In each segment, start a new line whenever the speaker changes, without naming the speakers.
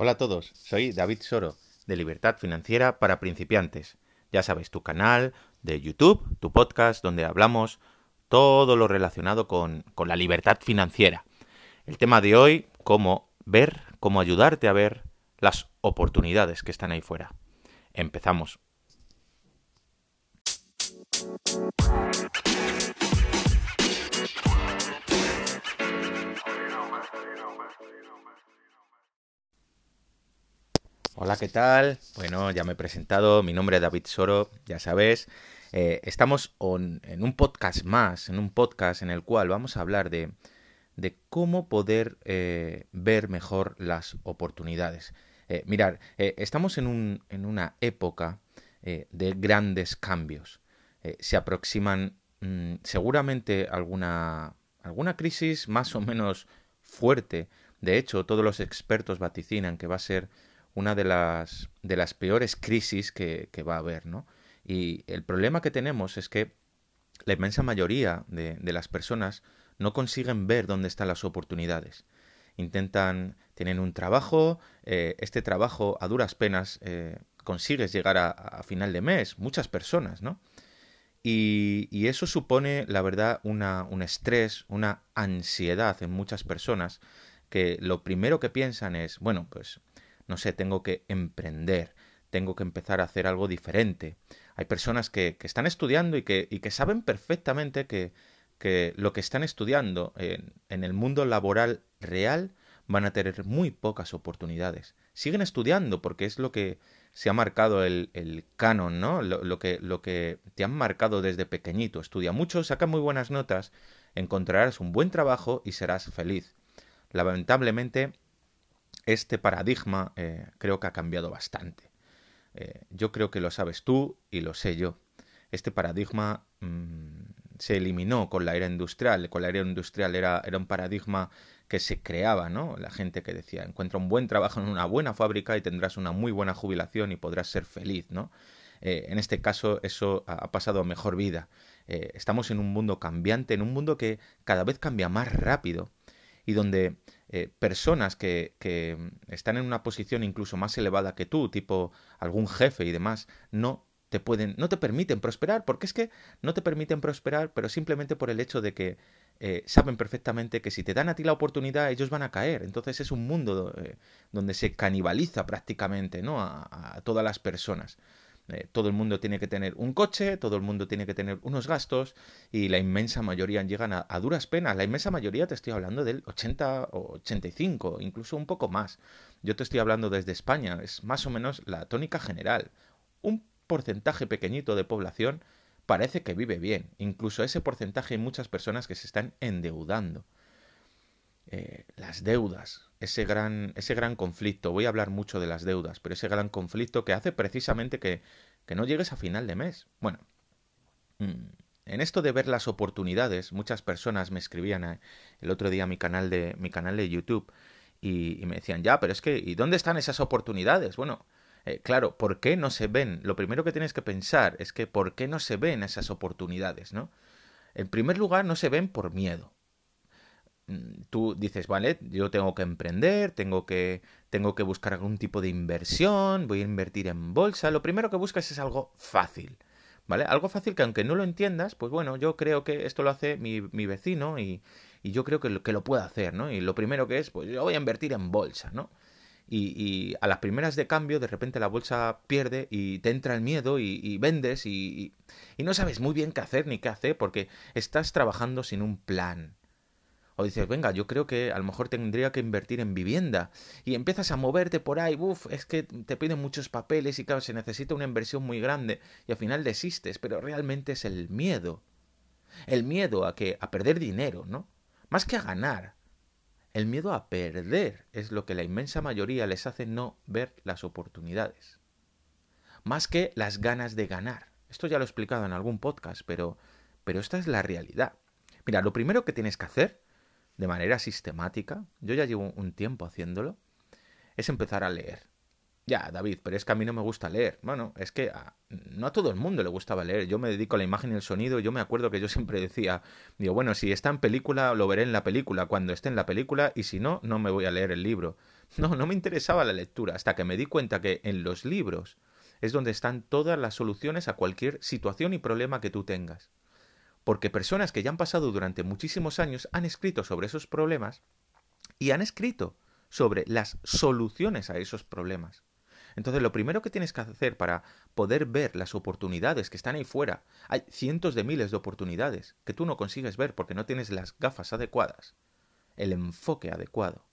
Hola a todos, soy David Soro, de Libertad Financiera para Principiantes. Ya sabéis, tu canal de YouTube, tu podcast, donde hablamos todo lo relacionado con, con la libertad financiera. El tema de hoy, cómo ver, cómo ayudarte a ver las oportunidades que están ahí fuera. Empezamos. Hola, ¿qué tal? Bueno, ya me he presentado, mi nombre es David Soro, ya sabes. Eh, estamos en un podcast más, en un podcast en el cual vamos a hablar de, cómo poder eh, ver mejor las oportunidades. Eh, mirar, estamos en, un, en, una época de grandes cambios. se aproximan mm, seguramente alguna, alguna crisis más o menos fuerte. De hecho, todos los expertos vaticinan que va a ser una de las, de las peores crisis que, va a haber, ¿no? Y el problema que tenemos es que la inmensa mayoría de, de las personas no consiguen ver dónde están las oportunidades. Intentan, tienen un trabajo, eh, este trabajo a duras penas eh, consigues llegar a, final de mes, muchas personas, ¿no? Y, eso supone, la verdad, una, un estrés, una ansiedad en muchas personas que lo primero que piensan es, bueno, pues no sé, tengo que emprender, tengo que empezar a hacer algo diferente. Hay personas que, que están estudiando y que, y que saben perfectamente que, que, lo que están estudiando en, en, el mundo laboral real van a tener muy pocas oportunidades. Siguen estudiando porque es lo que se ha marcado el, el canon, ¿no? Lo, que, lo que te han marcado desde pequeñito. Estudia mucho, saca muy buenas notas, encontrarás un buen trabajo y serás feliz. Lamentablemente, este paradigma eh, creo que ha cambiado bastante. Eh, yo creo que lo sabes tú y lo sé yo. Este paradigma mmm, se eliminó con la era industrial. Con la era industrial era, era un paradigma que se creaba, ¿no? La gente que decía, encuentra un buen trabajo en una buena fábrica y tendrás una muy buena jubilación y podrás ser feliz, ¿no? Eh, en este caso eso ha pasado a mejor vida. Estamos en un mundo cambiante, en un mundo que cada vez cambia más rápido y donde eh, personas que, que están en una posición incluso más elevada que tú, tipo algún jefe y demás, no te pueden, no te permiten prosperar, porque es que no te permiten prosperar, pero simplemente por el hecho de que eh, saben perfectamente que si te dan a ti la oportunidad, ellos van a caer. Entonces es un mundo eh, donde se canibaliza prácticamente, ¿no? A, a todas las personas. Eh, todo el mundo tiene que tener un coche, todo el mundo tiene que tener unos gastos y la inmensa mayoría llegan a, a, duras penas. La inmensa mayoría te estoy hablando del 80 o 85, incluso un poco más. Yo te estoy hablando desde España, es más o menos la tónica general. Un porcentaje pequeñito de población parece que vive bien. Incluso ese porcentaje hay muchas personas que se están endeudando. Eh, las deudas, ese gran, ese gran conflicto. Voy a hablar mucho de las deudas, pero ese gran conflicto que hace precisamente que, que no llegues a final de mes. Bueno, mm, en esto de ver las oportunidades, muchas personas me escribían eh, el otro día a mi canal de, mi canal de YouTube y, me decían, ya, pero es que, ¿y dónde están esas oportunidades? Bueno, eh, claro, ¿por qué no se ven? Lo primero que tienes que pensar es que ¿por qué no se ven esas oportunidades, no? En primer lugar, no se ven por miedo. Mm, tú dices, vale, yo tengo que emprender, tengo que, tengo que buscar algún tipo de inversión, voy a invertir en bolsa. Lo primero que buscas es algo fácil, ¿vale? Algo fácil que aunque no lo entiendas, pues bueno, yo creo que esto lo hace mi, mi vecino y, y, yo creo que lo, que lo hacer, ¿no? Y lo primero que es, pues yo voy a invertir en bolsa, ¿no? Y, y, a las primeras de cambio de repente la bolsa pierde y te entra el miedo y, y vendes y, no sabes muy bien qué hacer ni qué hacer porque estás trabajando sin un plan, o dices, venga, yo creo que a lo mejor tendría que invertir en vivienda. Y empiezas a moverte por ahí, uff, es que te piden muchos papeles y claro, se necesita una inversión muy grande. Y al final desistes, pero realmente es el miedo. El miedo a que, a perder dinero, ¿no? Más que a ganar. El miedo a perder es lo que la inmensa mayoría les hace no ver las oportunidades. Más que las ganas de ganar. Esto ya lo he explicado en algún podcast, pero, pero esta es la realidad. Mira, lo primero que tienes que hacer de manera sistemática, yo ya llevo un tiempo haciéndolo, es empezar a leer. Ya, David, pero es que a mí no me gusta leer. Bueno, es que no a todo el mundo le gustaba leer. Yo me dedico a la imagen y el sonido. Yo me acuerdo que yo siempre decía, digo, bueno, si está en película, lo veré en la película, cuando esté en la película, y si no, no me voy a leer el libro. No, no me interesaba la lectura, hasta que me di cuenta que en los libros es donde están todas las soluciones a cualquier situación y problema que tú tengas. Porque personas que ya han pasado durante muchísimos años han escrito sobre esos problemas y han escrito sobre las soluciones a esos problemas. Entonces, lo primero que tienes que hacer para poder ver las oportunidades que están ahí fuera, hay cientos de miles de oportunidades que tú no consigues ver porque no tienes las gafas adecuadas, el enfoque adecuado,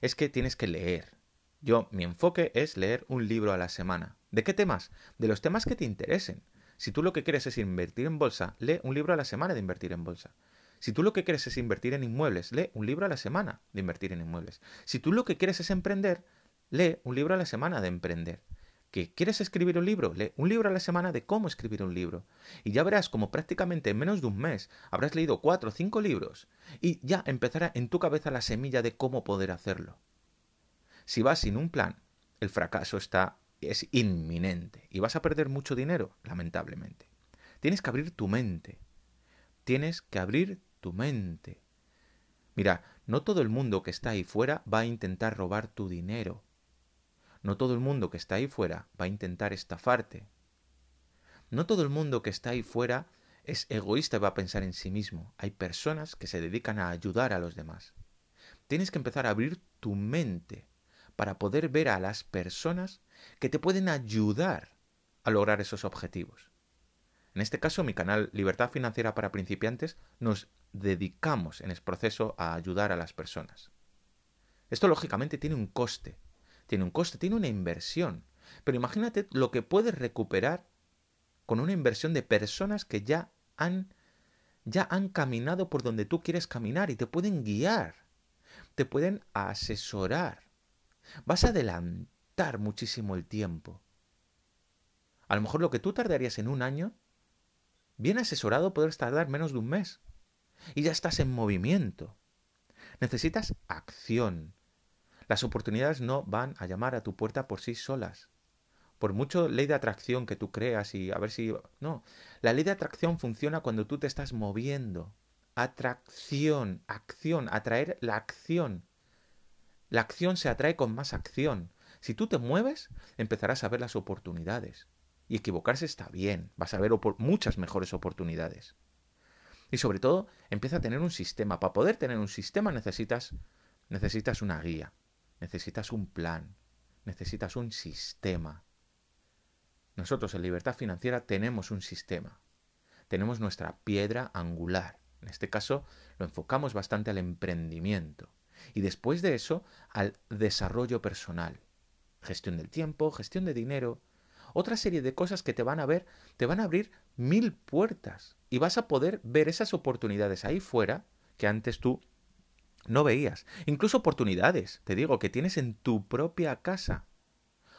es que tienes que leer. Yo, mi enfoque es leer un libro a la semana. ¿De qué temas? De los temas que te interesen. Si tú lo que quieres es invertir en bolsa, lee un libro a la semana de invertir en bolsa. Si tú lo que quieres es invertir en inmuebles, lee un libro a la semana de invertir en inmuebles. Si tú lo que quieres es emprender, lee un libro a la semana de emprender. ¿Que quieres escribir un libro? Lee un libro a la semana de cómo escribir un libro. Y ya verás como prácticamente en menos de un mes habrás leído cuatro o cinco libros y ya empezará en tu cabeza la semilla de cómo poder hacerlo. Si vas sin un plan, el fracaso está es inminente y vas a perder mucho dinero, lamentablemente. Tienes que abrir tu mente. Tienes que abrir tu mente. Mira, no todo el mundo que está ahí fuera va a intentar robar tu dinero. No todo el mundo que está ahí fuera va a intentar estafarte. No todo el mundo que está ahí fuera es egoísta y va a pensar en sí mismo. Hay personas que se dedican a ayudar a los demás. Tienes que empezar a abrir tu mente para poder ver a las personas que te pueden ayudar a lograr esos objetivos. En este caso, mi canal Libertad Financiera para Principiantes nos dedicamos en ese proceso a ayudar a las personas. Esto lógicamente tiene un coste, tiene un coste, tiene una inversión. Pero imagínate lo que puedes recuperar con una inversión de personas que ya han ya han caminado por donde tú quieres caminar y te pueden guiar, te pueden asesorar. Vas a adelantar muchísimo el tiempo. A lo mejor lo que tú tardarías en un año, bien asesorado puedes tardar menos de un mes. Y ya estás en movimiento. Necesitas acción, las oportunidades no van a llamar a tu puerta por sí solas. Por mucho ley de atracción que tú creas y a ver si... No, la ley de atracción funciona cuando tú te estás moviendo. Atracción, acción, atraer la acción. La acción se atrae con más acción. Si tú te mueves, empezarás a ver las oportunidades. Y equivocarse está bien, vas a ver muchas mejores oportunidades. Y sobre todo, empieza a tener un sistema. Para poder tener un sistema necesitas, necesitas una guía necesitas un plan, necesitas un sistema. Nosotros en Libertad Financiera tenemos un sistema, tenemos nuestra piedra angular. En este caso lo enfocamos bastante al emprendimiento y después de eso al desarrollo personal. Gestión del tiempo, gestión de dinero, otra serie de cosas que te van a ver, te van a abrir mil puertas y vas a poder ver esas oportunidades ahí fuera que antes tú no veías. Incluso oportunidades, te digo, que tienes en tu propia casa.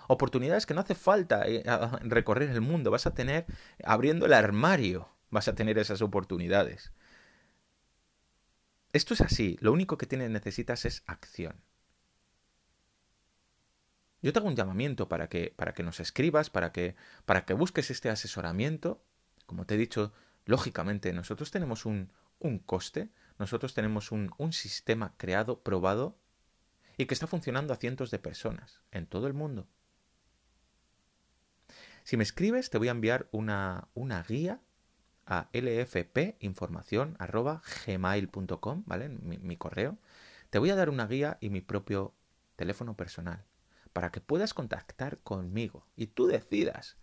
Oportunidades que no hace falta eh, recorrer el mundo. Vas a tener, abriendo el armario, vas a tener esas oportunidades. Esto es así. Lo único que tienes, necesitas es acción. Yo te hago un llamamiento para que, para que nos escribas, para que, para que busques este asesoramiento. Como te he dicho, lógicamente nosotros tenemos un, un coste, nosotros tenemos un, un sistema creado, probado, y que está funcionando a cientos de personas en todo el mundo. Si me escribes, te voy a enviar una, una guía a lfpinformación.gmail.com, ¿vale? Mi, mi, correo. Te voy a dar una guía y mi propio teléfono personal para que puedas contactar conmigo y tú decidas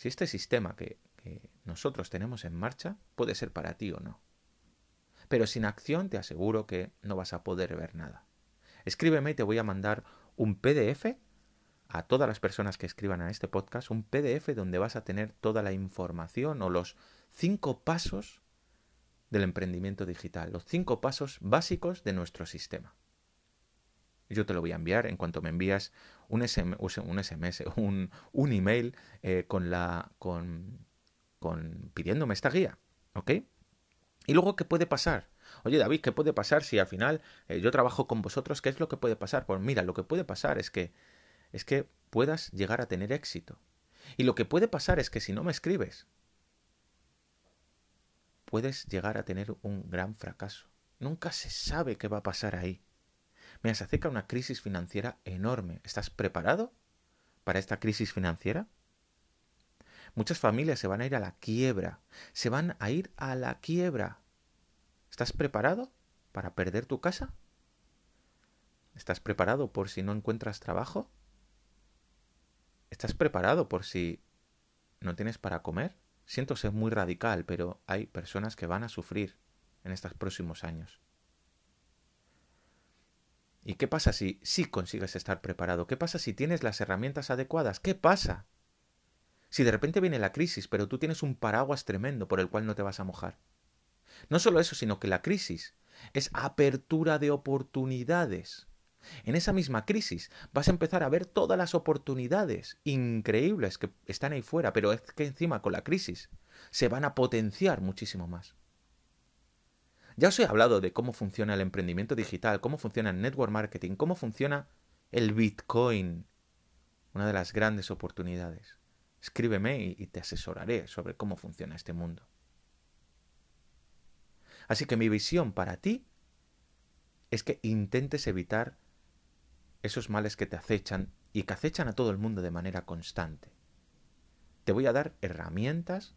si este sistema que, nosotros tenemos en marcha puede ser para ti o no. Pero sin acción te aseguro que no vas a poder ver nada. Escríbeme y te voy a mandar un PDF a todas las personas que escriban a este podcast, un PDF donde vas a tener toda la información o los cinco pasos del emprendimiento digital, los cinco pasos básicos de nuestro sistema. Yo te lo voy a enviar en cuanto me envías un, SMS, un, email eh, con la, con, con pidiéndome esta guía, ¿ok? Y luego, ¿qué puede pasar? Oye, David, ¿qué puede pasar si al final eh, yo trabajo con vosotros? ¿Qué es lo que puede pasar? Pues mira, lo que puede pasar es que es que puedas llegar a tener éxito. Y lo que puede pasar es que si no me escribes, puedes llegar a tener un gran fracaso. Nunca se sabe qué va a pasar ahí. Mira, se acerca una crisis financiera enorme. ¿Estás preparado para esta crisis financiera? Muchas familias se van a ir a la quiebra. Se van a ir a la quiebra. ¿Estás preparado para perder tu casa? ¿Estás preparado por si no encuentras trabajo? ¿Estás preparado por si no tienes para comer? Siento ser muy radical, pero hay personas que van a sufrir en estos próximos años. ¿Y qué pasa si sí consigues estar preparado? ¿Qué pasa si tienes las herramientas adecuadas? ¿Qué pasa? Si de repente viene la crisis, pero tú tienes un paraguas tremendo por el cual no te vas a mojar. No solo eso, sino que la crisis es apertura de oportunidades. En esa misma crisis vas a empezar a ver todas las oportunidades increíbles que están ahí fuera, pero es que encima con la crisis se van a potenciar muchísimo más. Ya os he hablado de cómo funciona el emprendimiento digital, cómo funciona el network marketing, cómo funciona el Bitcoin, una de las grandes oportunidades. Escríbeme y te asesoraré sobre cómo funciona este mundo. Así que mi visión para ti es que intentes evitar esos males que te acechan y que acechan a todo el mundo de manera constante. Te voy a dar herramientas,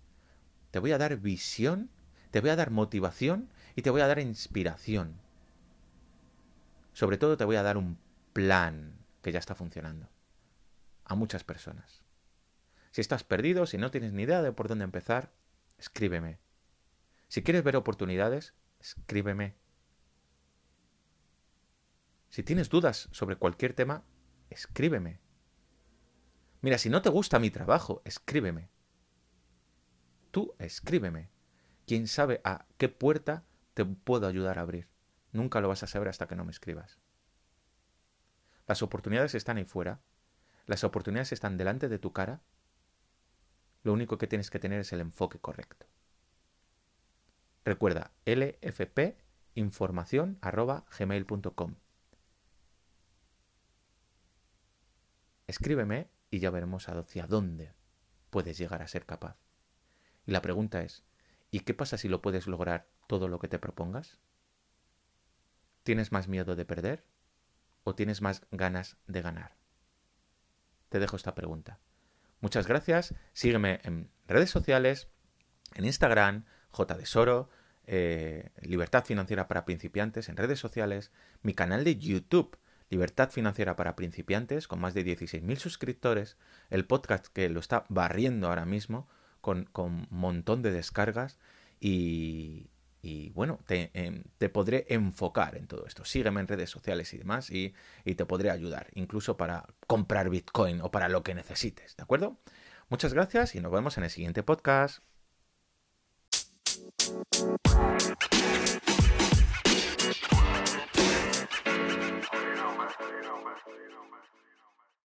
te voy a dar visión, te voy a dar motivación y te voy a dar inspiración. Sobre todo te voy a dar un plan que ya está funcionando. A muchas personas. Si estás perdido, si no tienes ni idea de por dónde empezar, escríbeme. Si quieres ver oportunidades, escríbeme. Si tienes dudas sobre cualquier tema, escríbeme. Mira, si no te gusta mi trabajo, escríbeme. Tú escríbeme. Quién sabe a qué puerta te puedo ayudar a abrir. Nunca lo vas a saber hasta que no me escribas. Las oportunidades están ahí fuera. Las oportunidades están delante de tu cara. Lo único que tienes que tener es el enfoque correcto. Recuerda, lfpinformación.gmail.com Escríbeme y ya veremos hacia dónde puedes llegar a ser capaz. Y la pregunta es, ¿y qué pasa si lo puedes lograr todo lo que te propongas? ¿Tienes más miedo de perder o tienes más ganas de ganar? Te dejo esta pregunta. Muchas gracias, sígueme en redes sociales, en Instagram, JDesoro, eh, Libertad Financiera para Principiantes en redes sociales, mi canal de YouTube, Libertad Financiera para Principiantes, con más de 16.000 suscriptores, el podcast que lo está barriendo ahora mismo, con un montón de descargas y, bueno, em, te, podré enfocar en todo esto. Sígueme en redes sociales y demás y, y te podré ayudar, incluso para comprar Bitcoin o para lo que necesites, ¿de acuerdo? Muchas gracias y nos vemos en el siguiente podcast.